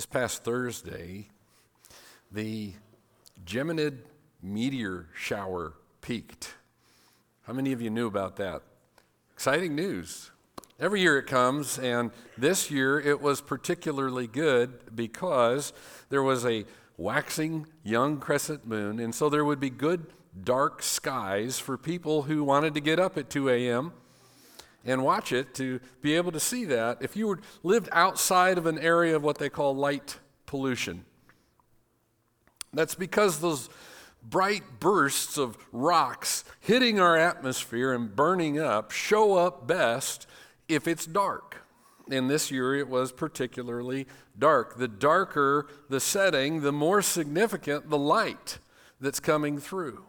This past Thursday, the Geminid meteor shower peaked. How many of you knew about that? Exciting news. Every year it comes, and this year it was particularly good because there was a waxing young crescent moon, and so there would be good dark skies for people who wanted to get up at 2 a.m. and watch it to be able to see that. If you were, lived outside of an area of what they call light pollution, that's because those bright bursts of rocks hitting our atmosphere and burning up show up best if it's dark. And this year it was particularly dark. The darker the setting, the more significant the light that's coming through.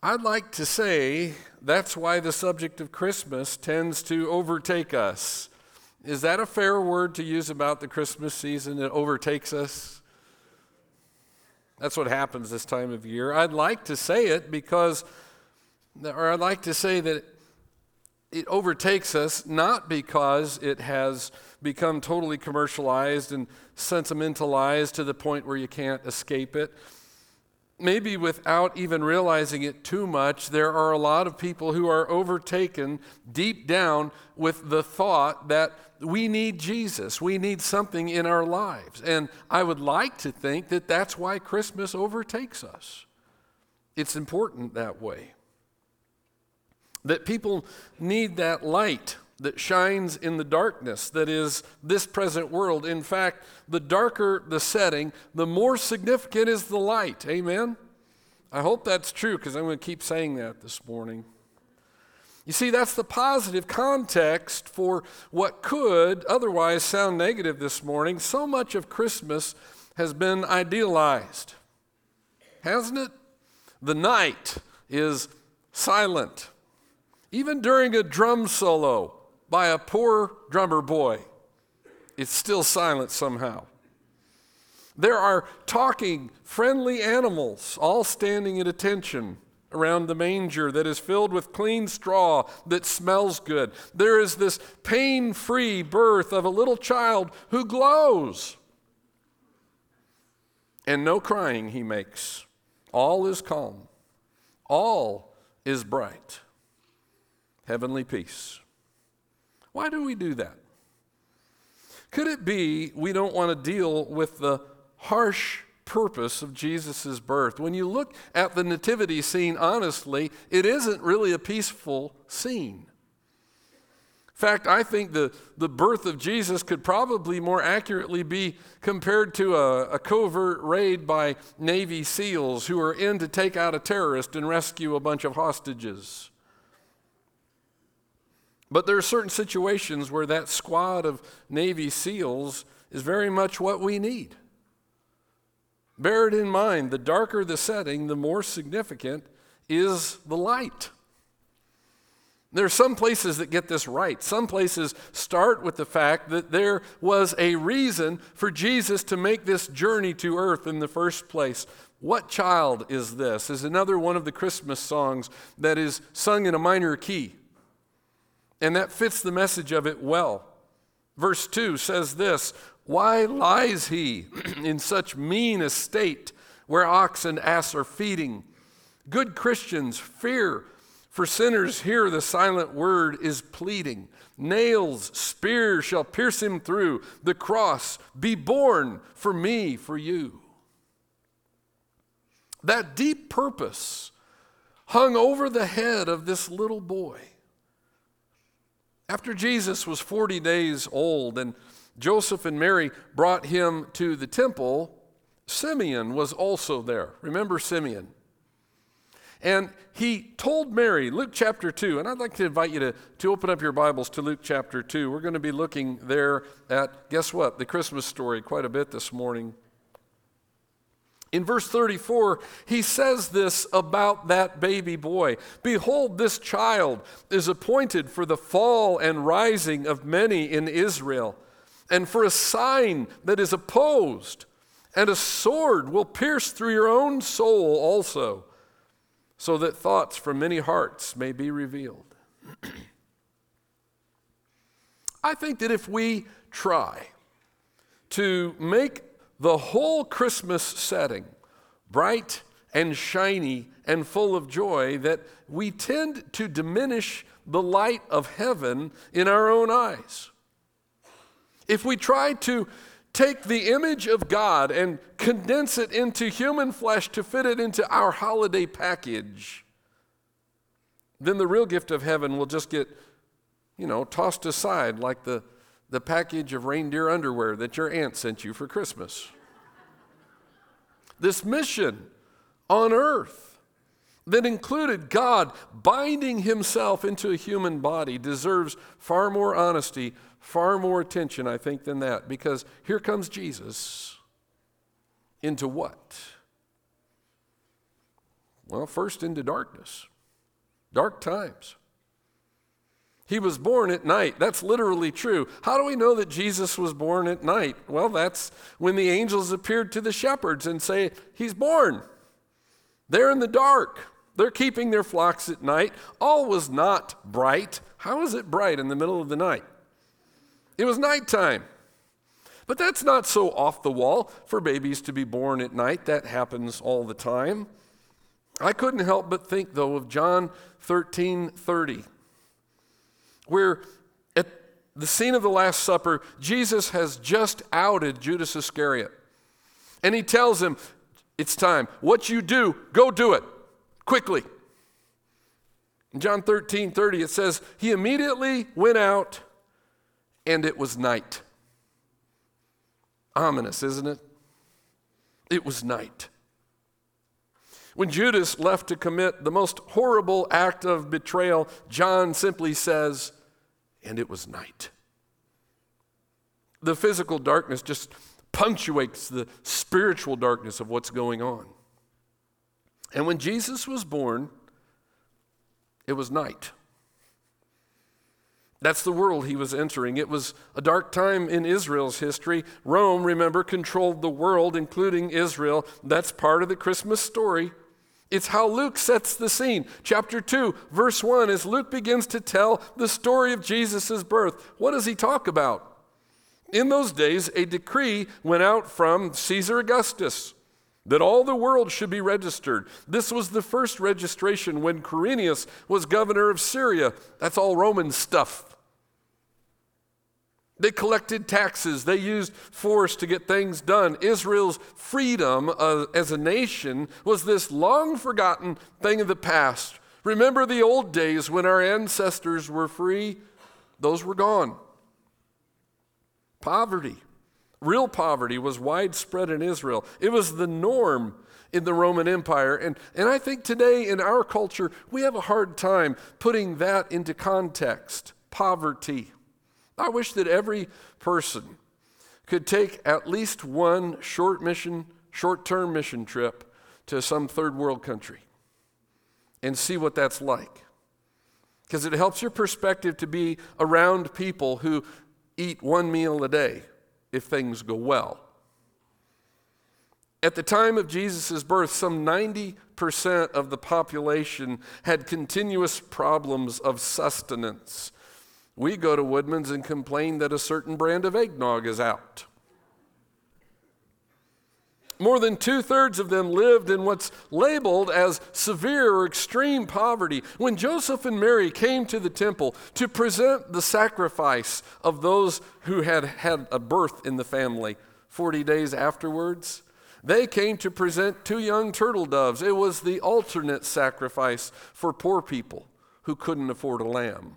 I'd like to say that's why the subject of Christmas tends to overtake us. Is that a fair word to use about the Christmas season? It overtakes us? That's what happens this time of year. I'd like to say it because, or I'd like to say that it overtakes us not because it has become totally commercialized and sentimentalized to the point where you can't escape it. Maybe without even realizing it too much, there are a lot of people who are overtaken deep down with the thought that we need Jesus. We need something in our lives. And I would like to think that that's why Christmas overtakes us. It's important that way. That people need that light that shines in the darkness that is this present world. In fact, the darker the setting, the more significant is the light. Amen? I hope that's true because I'm going to keep saying that this morning. You see, that's the positive context for what could otherwise sound negative this morning. So much of Christmas has been idealized, hasn't it? The night is silent. Even during a drum solo by a poor drummer boy, it's still silent somehow. There are talking, friendly animals all standing at attention around the manger that is filled with clean straw that smells good. There is this pain free birth of a little child who glows. And no crying he makes. All is calm. All is bright heavenly peace. Why do we do that? Could it be we don't want to deal with the harsh purpose of Jesus' birth? When you look at the nativity scene honestly, it isn't really a peaceful scene. In fact, I think the, the birth of Jesus could probably more accurately be compared to a, a, covert raid by Navy SEALs who are in to take out a terrorist and rescue a bunch of hostages. But there are certain situations where that squad of Navy SEALs is very much what we need. Bear it in mind the darker the setting, the more significant is the light. There are some places that get this right. Some places start with the fact that there was a reason for Jesus to make this journey to earth in the first place. What child is this? Is another one of the Christmas songs that is sung in a minor key. And that fits the message of it well. Verse 2 says this Why lies he in such mean estate where ox and ass are feeding? Good Christians fear, for sinners here the silent word is pleading. Nails, spears shall pierce him through. The cross be borne for me, for you. That deep purpose hung over the head of this little boy. After Jesus was 40 days old and Joseph and Mary brought him to the temple, Simeon was also there. Remember Simeon? And he told Mary, Luke chapter 2, and I'd like to invite you to, to open up your Bibles to Luke chapter 2. We're going to be looking there at, guess what, the Christmas story quite a bit this morning. In verse 34, he says this about that baby boy Behold, this child is appointed for the fall and rising of many in Israel, and for a sign that is opposed, and a sword will pierce through your own soul also, so that thoughts from many hearts may be revealed. I think that if we try, to make the whole Christmas setting bright and shiny and full of joy that we tend to diminish the light of heaven in our own eyes. If we try to take the image of God and condense it into human flesh to fit it into our holiday package, then the real gift of heaven will just get, you know, tossed aside like the, the package of reindeer underwear that your aunt sent you for Christmas. this mission on earth that included God binding himself into a human body deserves far more honesty, far more attention, I think, than that. Because here comes Jesus into what? Well, first into darkness, dark times. He was born at night. That's literally true. How do we know that Jesus was born at night? Well, that's when the angels appeared to the shepherds and say, He's born. They're in the dark. They're keeping their flocks at night. All was not bright. How is it bright in the middle of the night? It was nighttime. But that's not so off the wall for babies to be born at night. That happens all the time. I couldn't help but think, though, of John 13 30, where at the scene of the Last Supper, Jesus has just outed Judas Iscariot. And he tells him, It's time. What you do, go do it quickly. In John 13 30, it says, He immediately went out and it was night. Ominous, isn't it? It was night. When Judas left to commit the most horrible act of betrayal, John simply says, and it was night. The physical darkness just punctuates the spiritual darkness of what's going on. And when Jesus was born, it was night. That's the world he was entering. It was a dark time in Israel's history. Rome, remember, controlled the world, including Israel. That's part of the Christmas story. It's how Luke sets the scene. Chapter 2, verse 1, as Luke begins to tell the story of Jesus' birth, what does he talk about? In those days, a decree went out from Caesar Augustus that all the world should be registered. This was the first registration when Quirinius was governor of Syria. That's all Roman stuff. They collected taxes. They used force to get things done. Israel's freedom uh, as a nation was this long forgotten thing of the past. Remember the old days when our ancestors were free? Those were gone. Poverty, real poverty, was widespread in Israel. It was the norm in the Roman Empire. And, and I think today in our culture, we have a hard time putting that into context poverty. I wish that every person could take at least one short mission, short-term mission trip to some third world country and see what that's like. Because it helps your perspective to be around people who eat one meal a day if things go well. At the time of Jesus' birth, some 90% of the population had continuous problems of sustenance we go to Woodman's and complain that a certain brand of eggnog is out. More than two thirds of them lived in what's labeled as severe or extreme poverty. When Joseph and Mary came to the temple to present the sacrifice of those who had had a birth in the family 40 days afterwards, they came to present two young turtle doves. It was the alternate sacrifice for poor people who couldn't afford a lamb.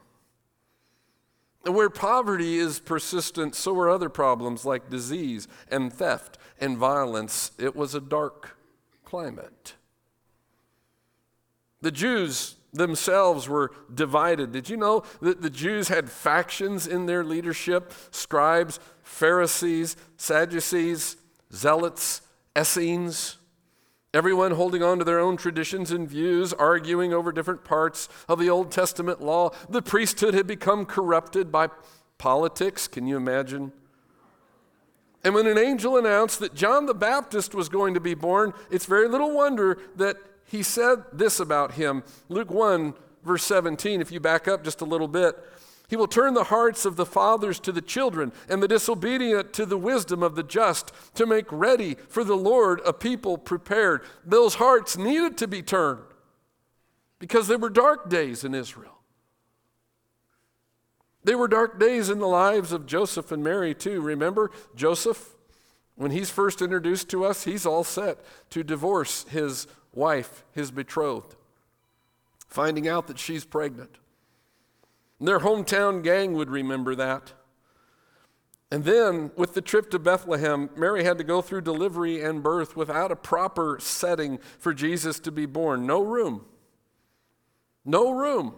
Where poverty is persistent, so are other problems like disease and theft and violence. It was a dark climate. The Jews themselves were divided. Did you know that the Jews had factions in their leadership? Scribes, Pharisees, Sadducees, Zealots, Essenes. Everyone holding on to their own traditions and views, arguing over different parts of the Old Testament law. The priesthood had become corrupted by politics. Can you imagine? And when an angel announced that John the Baptist was going to be born, it's very little wonder that he said this about him. Luke 1, verse 17, if you back up just a little bit, He will turn the hearts of the fathers to the children and the disobedient to the wisdom of the just to make ready for the Lord a people prepared. Those hearts needed to be turned because there were dark days in Israel. They were dark days in the lives of Joseph and Mary, too. Remember, Joseph, when he's first introduced to us, he's all set to divorce his wife, his betrothed, finding out that she's pregnant. Their hometown gang would remember that. And then, with the trip to Bethlehem, Mary had to go through delivery and birth without a proper setting for Jesus to be born. No room. No room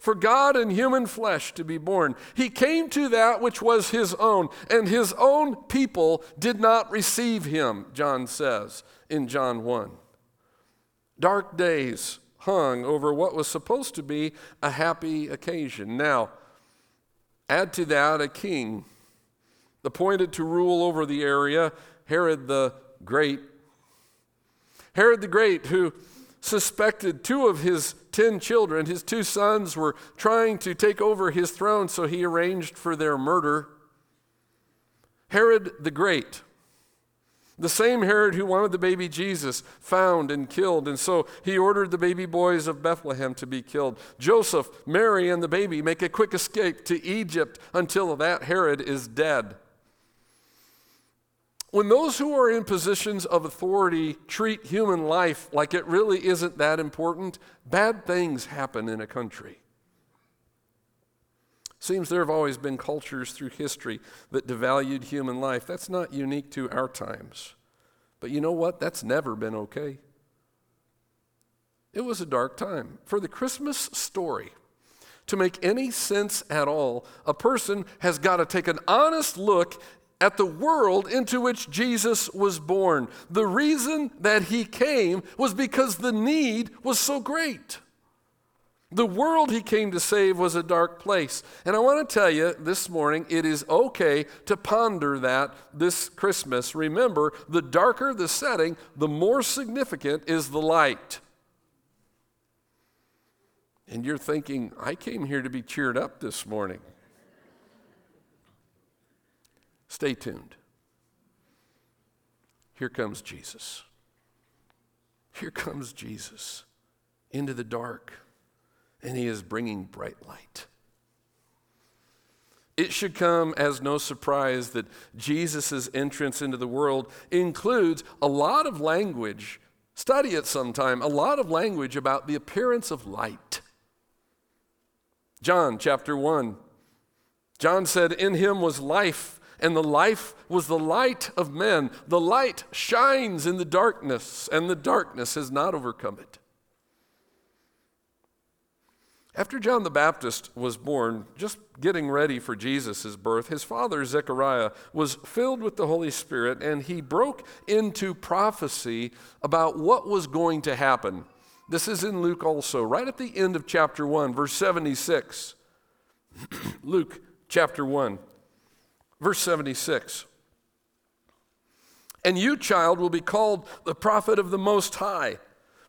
for God in human flesh to be born. He came to that which was his own, and his own people did not receive him, John says in John 1. Dark days hung over what was supposed to be a happy occasion. Now, add to that a king appointed to rule over the area, Herod the Great. Herod the Great, who suspected two of his ten children, his two sons, were trying to take over his throne, so he arranged for their murder. Herod the Great the same Herod who wanted the baby Jesus found and killed, and so he ordered the baby boys of Bethlehem to be killed. Joseph, Mary, and the baby make a quick escape to Egypt until that Herod is dead. When those who are in positions of authority treat human life like it really isn't that important, bad things happen in a country. Seems there have always been cultures through history that devalued human life. That's not unique to our times. But you know what? That's never been okay. It was a dark time. For the Christmas story to make any sense at all, a person has got to take an honest look at the world into which Jesus was born. The reason that he came was because the need was so great. The world he came to save was a dark place. And I want to tell you this morning, it is okay to ponder that this Christmas. Remember, the darker the setting, the more significant is the light. And you're thinking, I came here to be cheered up this morning. Stay tuned. Here comes Jesus. Here comes Jesus into the dark and he is bringing bright light. It should come as no surprise that Jesus' entrance into the world includes a lot of language. Study it sometime, a lot of language about the appearance of light. John chapter 1. John said, In him was life, and the life was the light of men. The light shines in the darkness, and the darkness has not overcome it. After John the Baptist was born, just getting ready for Jesus' birth, his father Zechariah was filled with the Holy Spirit and he broke into prophecy about what was going to happen. This is in Luke also, right at the end of chapter 1, verse 76. Luke chapter 1, verse 76. And you, child, will be called the prophet of the Most High.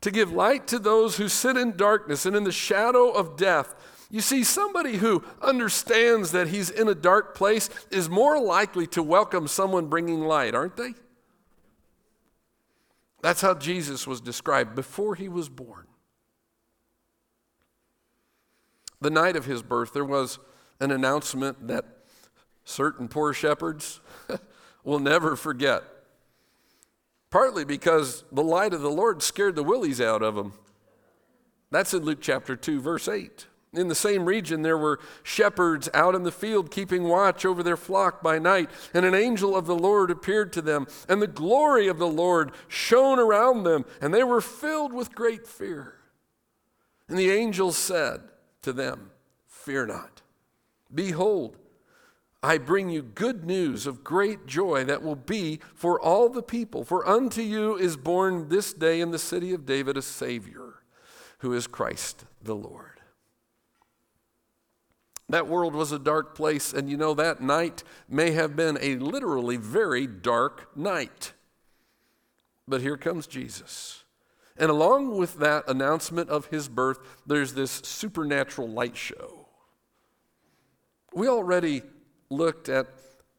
to give light to those who sit in darkness and in the shadow of death. You see, somebody who understands that he's in a dark place is more likely to welcome someone bringing light, aren't they? That's how Jesus was described before he was born. The night of his birth, there was an announcement that certain poor shepherds will never forget partly because the light of the Lord scared the willies out of them. That's in Luke chapter 2, verse 8. In the same region, there were shepherds out in the field keeping watch over their flock by night, and an angel of the Lord appeared to them, and the glory of the Lord shone around them, and they were filled with great fear. And the angel said to them, Fear not. Behold, I bring you good news of great joy that will be for all the people. For unto you is born this day in the city of David a Savior, who is Christ the Lord. That world was a dark place, and you know, that night may have been a literally very dark night. But here comes Jesus. And along with that announcement of his birth, there's this supernatural light show. We already looked at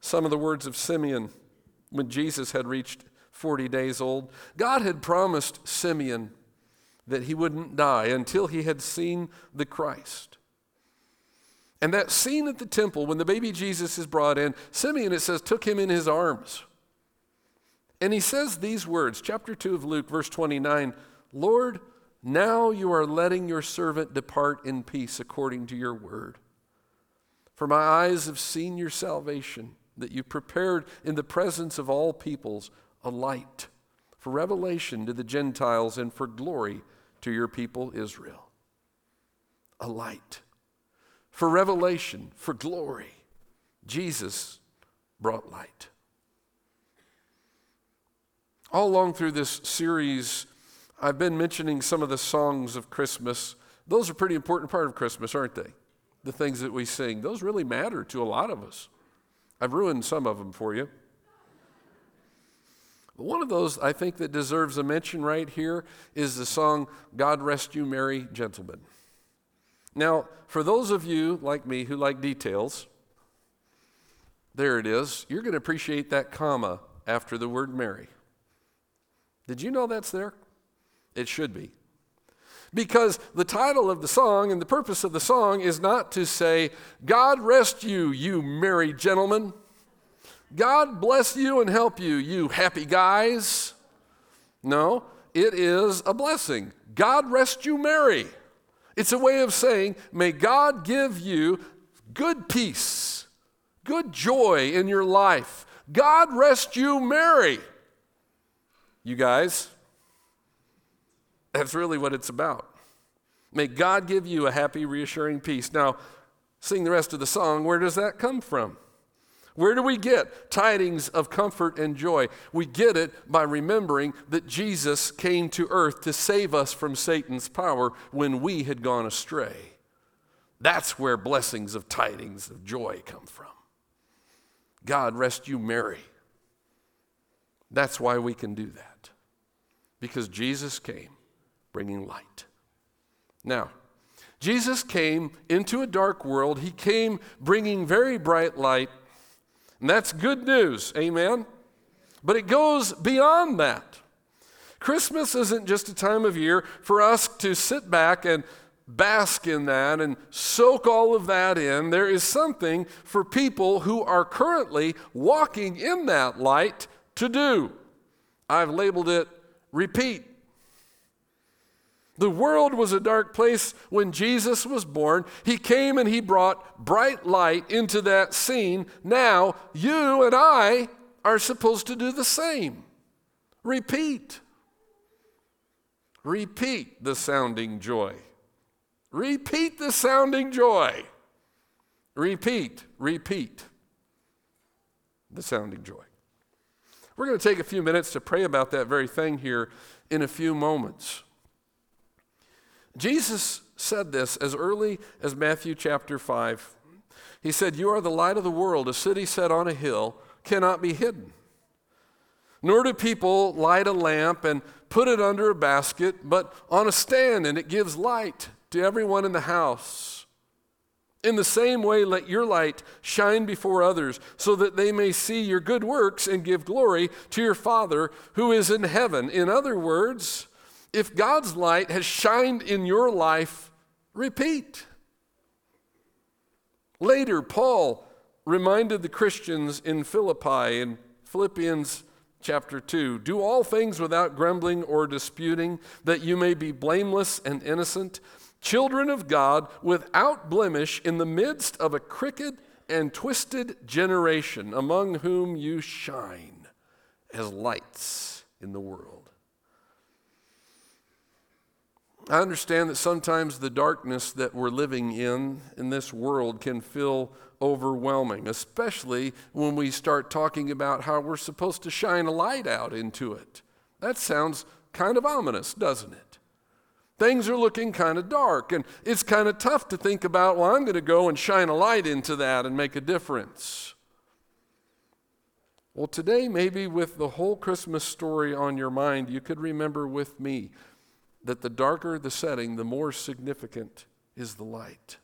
some of the words of Simeon when Jesus had reached 40 days old. God had promised Simeon that he wouldn't die until he had seen the Christ. And that scene at the temple when the baby Jesus is brought in, Simeon, it says, took him in his arms. And he says these words, chapter 2 of Luke, verse 29 Lord, now you are letting your servant depart in peace according to your word. For my eyes have seen your salvation, that you prepared in the presence of all peoples a light for revelation to the Gentiles and for glory to your people Israel. A light for revelation, for glory. Jesus brought light. All along through this series, I've been mentioning some of the songs of Christmas. Those are pretty important part of Christmas, aren't they? The things that we sing, those really matter to a lot of us. I've ruined some of them for you. But one of those I think that deserves a mention right here is the song God Rest You Merry Gentlemen. Now, for those of you like me who like details, there it is. You're going to appreciate that comma after the word merry. Did you know that's there? It should be. Because the title of the song and the purpose of the song is not to say, God rest you, you merry gentlemen. God bless you and help you, you happy guys. No, it is a blessing. God rest you merry. It's a way of saying, may God give you good peace, good joy in your life. God rest you merry. You guys, that's really what it's about. May God give you a happy, reassuring peace. Now, sing the rest of the song. Where does that come from? Where do we get tidings of comfort and joy? We get it by remembering that Jesus came to earth to save us from Satan's power when we had gone astray. That's where blessings of tidings of joy come from. God rest you merry. That's why we can do that. Because Jesus came bringing light. Now, Jesus came into a dark world. He came bringing very bright light. And that's good news. Amen? But it goes beyond that. Christmas isn't just a time of year for us to sit back and bask in that and soak all of that in. There is something for people who are currently walking in that light to do. I've labeled it repeat. The world was a dark place when Jesus was born. He came and he brought bright light into that scene. Now, you and I are supposed to do the same. Repeat. Repeat the sounding joy. Repeat the sounding joy. Repeat, repeat the sounding joy. We're going to take a few minutes to pray about that very thing here in a few moments. Jesus said this as early as Matthew chapter 5. He said, You are the light of the world. A city set on a hill cannot be hidden. Nor do people light a lamp and put it under a basket, but on a stand, and it gives light to everyone in the house. In the same way, let your light shine before others, so that they may see your good works and give glory to your Father who is in heaven. In other words, if God's light has shined in your life, repeat. Later, Paul reminded the Christians in Philippi in Philippians chapter 2 Do all things without grumbling or disputing, that you may be blameless and innocent, children of God without blemish in the midst of a crooked and twisted generation, among whom you shine as lights in the world. I understand that sometimes the darkness that we're living in in this world can feel overwhelming, especially when we start talking about how we're supposed to shine a light out into it. That sounds kind of ominous, doesn't it? Things are looking kind of dark, and it's kind of tough to think about, well, I'm going to go and shine a light into that and make a difference. Well, today, maybe with the whole Christmas story on your mind, you could remember with me that the darker the setting, the more significant is the light.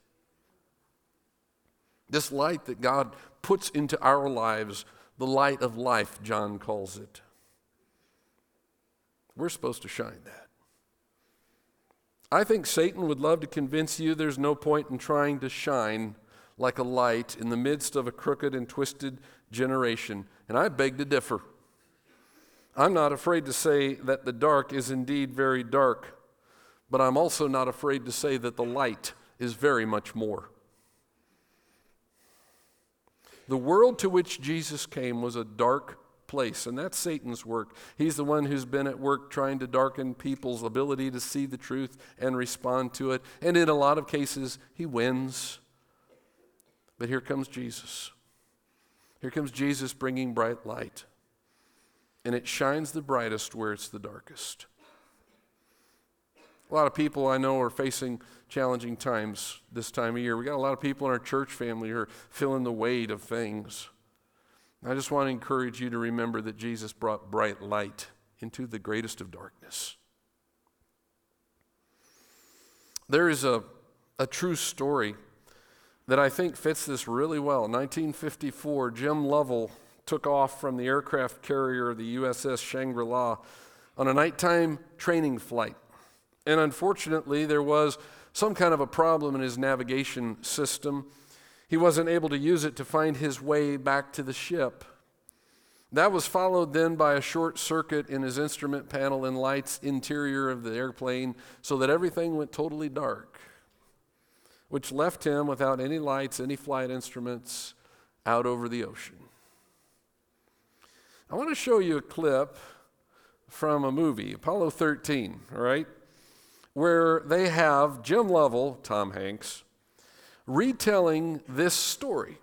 This light that God puts into our lives, the light of life, John calls it. We're supposed to shine that. I think Satan would love to convince you there's no point in trying to shine like a light in the midst of a crooked and twisted generation, and I beg to differ. I'm not afraid to say that the dark is indeed very dark, but I'm also not afraid to say that the light is very much more. The world to which Jesus came was a dark place. And that's Satan's work. He's the one who's been at work trying to darken people's ability to see the truth and respond to it. And in a lot of cases, he wins. But here comes Jesus. Here comes Jesus bringing bright light. And it shines the brightest where it's the darkest. A lot of people I know are facing challenging times this time of year. We got a lot of people in our church family who are feeling the weight of things. I just want to encourage you to remember that Jesus brought bright light into the greatest of darkness. There is a, a true story that I think fits this really well. 1954, Jim Lovell took off from the aircraft carrier, the USS Shangri La, on a nighttime training flight. And unfortunately, there was some kind of a problem in his navigation system. He wasn't able to use it to find his way back to the ship. That was followed then by a short circuit in his instrument panel and lights interior of the airplane so that everything went totally dark, which left him without any lights, any flight instruments out over the ocean. I want to show you a clip from a movie, Apollo 13, all right, where they have Jim Lovell, Tom Hanks, retelling this story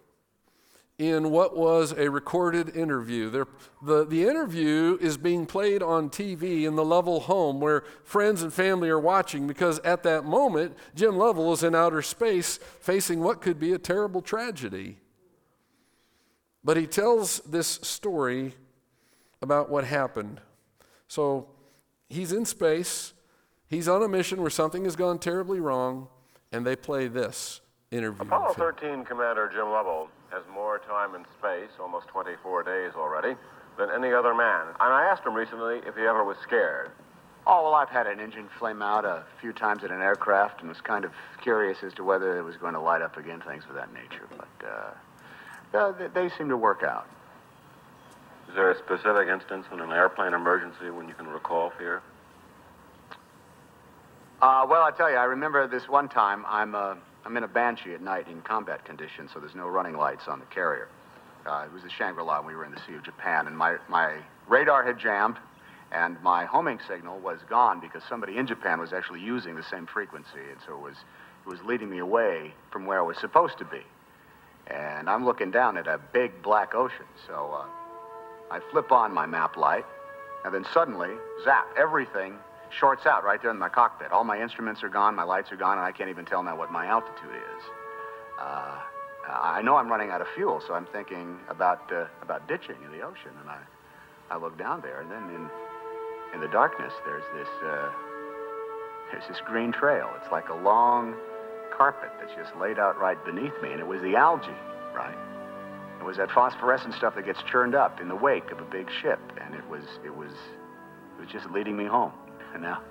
in what was a recorded interview. The, the, the interview is being played on TV in the Lovell home where friends and family are watching because at that moment, Jim Lovell is in outer space facing what could be a terrible tragedy. But he tells this story about what happened. So he's in space, he's on a mission where something has gone terribly wrong, and they play this interview. Apollo 13 Commander Jim Lovell has more time in space, almost 24 days already, than any other man. And I asked him recently if he ever was scared. Oh, well, I've had an engine flame out a few times in an aircraft and was kind of curious as to whether it was going to light up again, things of that nature. But, uh, uh, they, they seem to work out. Is there a specific instance in an airplane emergency when you can recall fear? Uh, well, I tell you, I remember this one time I'm, uh, I'm in a Banshee at night in combat conditions, so there's no running lights on the carrier. Uh, it was the Shangri-La, and we were in the Sea of Japan, and my, my radar had jammed, and my homing signal was gone because somebody in Japan was actually using the same frequency, and so it was, it was leading me away from where I was supposed to be. And I'm looking down at a big black ocean, so uh, I flip on my map light, and then suddenly, zap, everything shorts out right there in my cockpit. All my instruments are gone, my lights are gone, and I can't even tell now what my altitude is. Uh, I know I'm running out of fuel, so I'm thinking about uh, about ditching in the ocean. And I, I look down there, and then in in the darkness, there's this uh, there's this green trail. It's like a long carpet that's just laid out right beneath me, and it was the algae, right? It was that phosphorescent stuff that gets churned up in the wake of a big ship, and it was it was it was just leading me home. And now,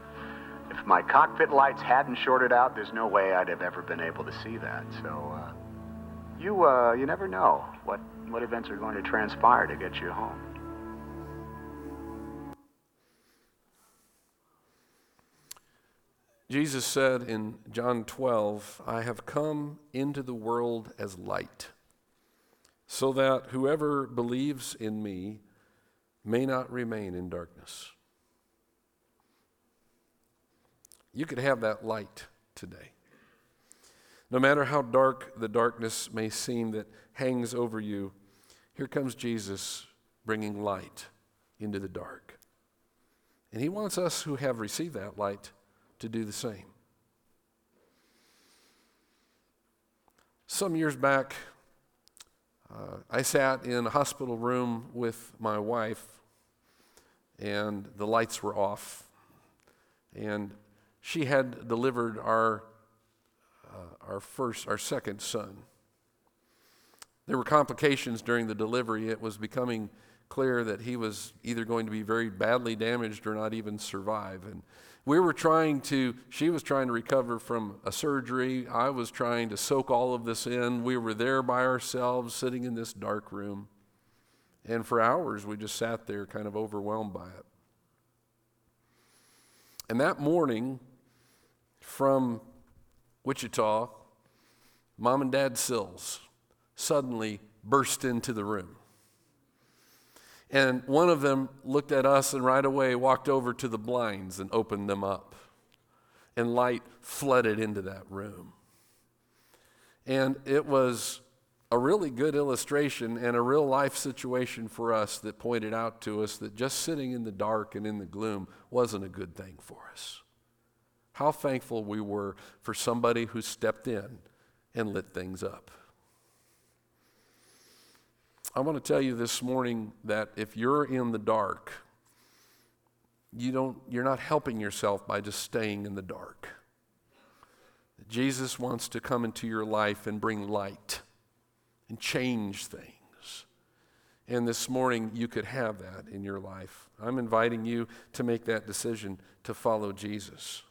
if my cockpit lights hadn't shorted out, there's no way I'd have ever been able to see that. So, uh, you, uh, you never know what, what events are going to transpire to get you home. Jesus said in John 12, I have come into the world as light, so that whoever believes in me may not remain in darkness. You could have that light today. No matter how dark the darkness may seem that hangs over you, here comes Jesus bringing light into the dark. And he wants us who have received that light to do the same. Some years back, uh, I sat in a hospital room with my wife, and the lights were off. And she had delivered our, uh, our first, our second son. There were complications during the delivery. It was becoming clear that he was either going to be very badly damaged or not even survive. And we were trying to, she was trying to recover from a surgery. I was trying to soak all of this in. We were there by ourselves, sitting in this dark room. And for hours, we just sat there, kind of overwhelmed by it. And that morning, from Wichita, mom and dad Sills suddenly burst into the room. And one of them looked at us and right away walked over to the blinds and opened them up. And light flooded into that room. And it was a really good illustration and a real life situation for us that pointed out to us that just sitting in the dark and in the gloom wasn't a good thing for us. How thankful we were for somebody who stepped in and lit things up. I want to tell you this morning that if you're in the dark, you don't, you're not helping yourself by just staying in the dark. Jesus wants to come into your life and bring light and change things. And this morning, you could have that in your life. I'm inviting you to make that decision to follow Jesus.